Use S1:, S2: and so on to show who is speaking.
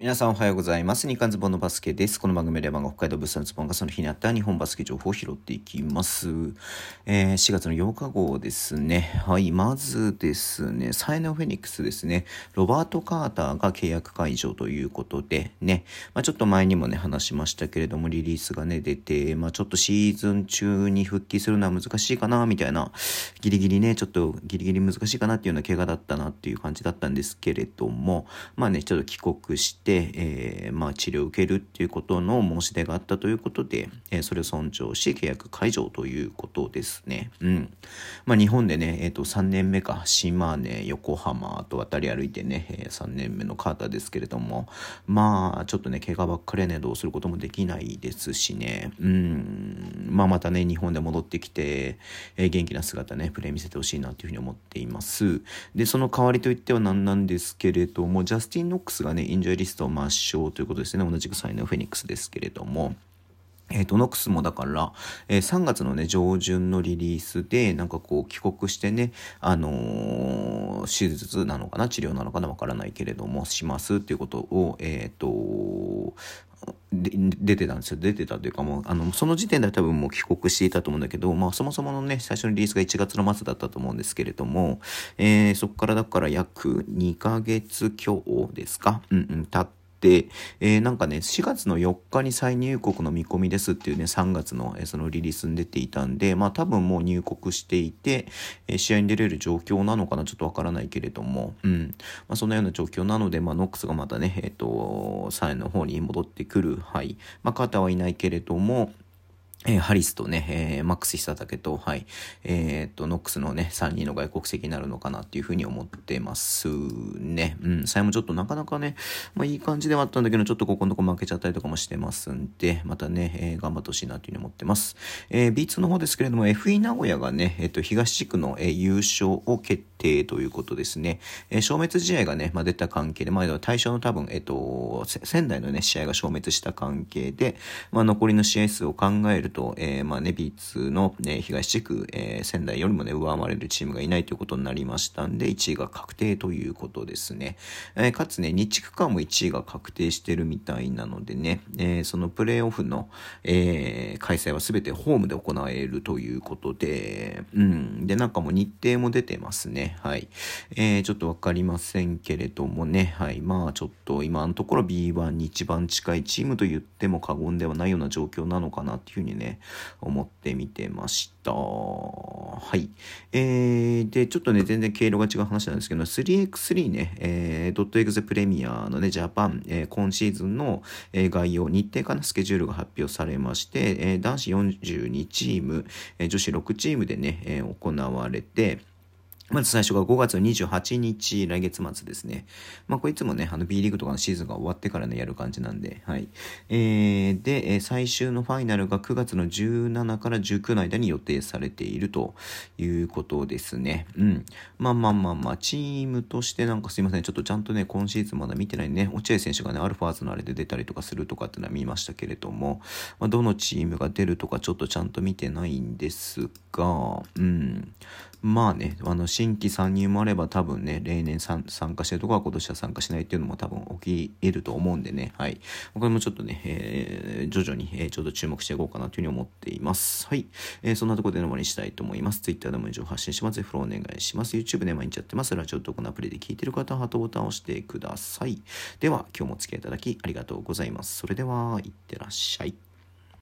S1: 皆さんおはようございます。日刊ズボンのバスケです。この番組では北海道物産ズボンがその日にあった日本バスケ情報を拾っていきます。えー、4月の8日号ですね。はい、まずですね、サイナフェニックスですね。ロバート・カーターが契約解除ということでね、まあ、ちょっと前にもね、話しましたけれども、リリースがね、出て、まあ、ちょっとシーズン中に復帰するのは難しいかな、みたいな、ギリギリね、ちょっとギリギリ難しいかなっていうような怪我だったなっていう感じだったんですけれども、まあね、ちょっと帰国し、て、えー、まあ、治療を受けるっていうことの申し出があったということで、えー、それを尊重し契約解除ということですね。うん。まあ、日本でね、えっ、ー、と、3年目か、島根、横浜と渡り歩いてね、えー、3年目のカーターですけれども、まあ、ちょっとね、怪我ばっかりね、どうすることもできないですしね、うん、まあ、またね、日本で戻ってきて、えー、元気な姿ね、プレー見せてほしいなというふうに思っています。で、その代わりといっては何なんですけれども、ジャスティン・ノックスがね、インジュアリーリストを抹消ということですね。同じく三遠ネオフェニックスですけれども。えっ、ー、と、ノックスもだから、えー、3月のね、上旬のリリースで、なんかこう、帰国してね、あのー、手術なのかな、治療なのかな、わからないけれども、しますっていうことを、えっ、ー、と、出てたんですよ。出てたというかもう、あの、その時点では多分もう帰国していたと思うんだけど、まあそもそものね、最初のリリースが1月の末だったと思うんですけれども、えー、そこからだから約2ヶ月強ですか？うんうん、経っ、えー、なんかね、4月の4日に再入国の見込みですっていうね、3月の、えー、そのリリースに出ていたんで、まあ多分もう入国していて、えー、試合に出れる状況なのかな、ちょっとわからないけれども、うん。まあそのような状況なので、まあノックスがまたね、えっ、ー、と、3の方に戻ってくる、はい。まあ肩はいないけれども、えー、ハリスとね、えー、マックス久武と、はい、えー、っと、ノックスのね、3人の外国籍になるのかなっていうふうに思ってますね。うん、さえもちょっとなかなかね、まあいい感じではあったんだけど、ちょっとここのとこ負けちゃったりとかもしてますんで、またね、えー、頑張ってほしいなというふうに思ってます。えー、B2 の方ですけれども、FE 名古屋がね、えっと、東地区の、えー、優勝を決定ということですね。えー、消滅試合がね、まあ出た関係で、まあ対象の多分、えっと、仙台のね、試合が消滅した関係で、まあ残りの試合数を考えると、えー、まあね、B2 の、ね、東地区、えー、仙台よりもね、上回れるチームがいないということになりましたんで、1位が確定ということですね。えー、かつね、日区間も1位が確定してるみたいなのでね、えー、そのプレーオフの、えー、開催は全てホームで行われるということで、うん。で、なんかもう日程も出てますね。はい。えー、ちょっとわかりませんけれどもね、はい。まあ、ちょっと今のところ B1 に一番近いチームと言っても過言ではないような状況なのかなっていうふうにね、思ってみてました。はい。えー、で、ちょっとね、全然経路が違う話なんですけど、3x3 ね、えー、ドットエグゼプレミアのね、ジャパン、えー、今シーズンの、え、概要、日程かな、スケジュールが発表されまして、えー、男子42チーム、えー、女子6チームでね、えー、行われて、まず最初が5月28日、来月末ですね。まあ、こいつもね、あの B リーグとかのシーズンが終わってからね、やる感じなんで、はい。えー、で、最終のファイナルが9月の17から19の間に予定されているということですね。うん。まあまあまあまあ、チームとしてなんかすいません、ちょっとちゃんとね、今シーズンまだ見てないね、落合選手がね、アルファーズのあれで出たりとかするとかっていうのは見ましたけれども、まあ、どのチームが出るとかちょっとちゃんと見てないんですが、うん。まあね、あの、新規参入もあれば多分ね、例年参加してるとこは今年は参加しないっていうのも多分起き得ると思うんでね、はい。これもちょっとね、えー、徐々に、えー、ちょっと注目していこうかなというふうに思っています。はい。えー、そんなところでの終わりにしたいと思います。Twitter でも情報発信します。フォローお願いします。YouTube で毎日やってます。ラジオとこのアプリで聞いてる方はハートボタンを押してください。では、今日もお付き合いいただきありがとうございます。それでは、いってらっしゃい。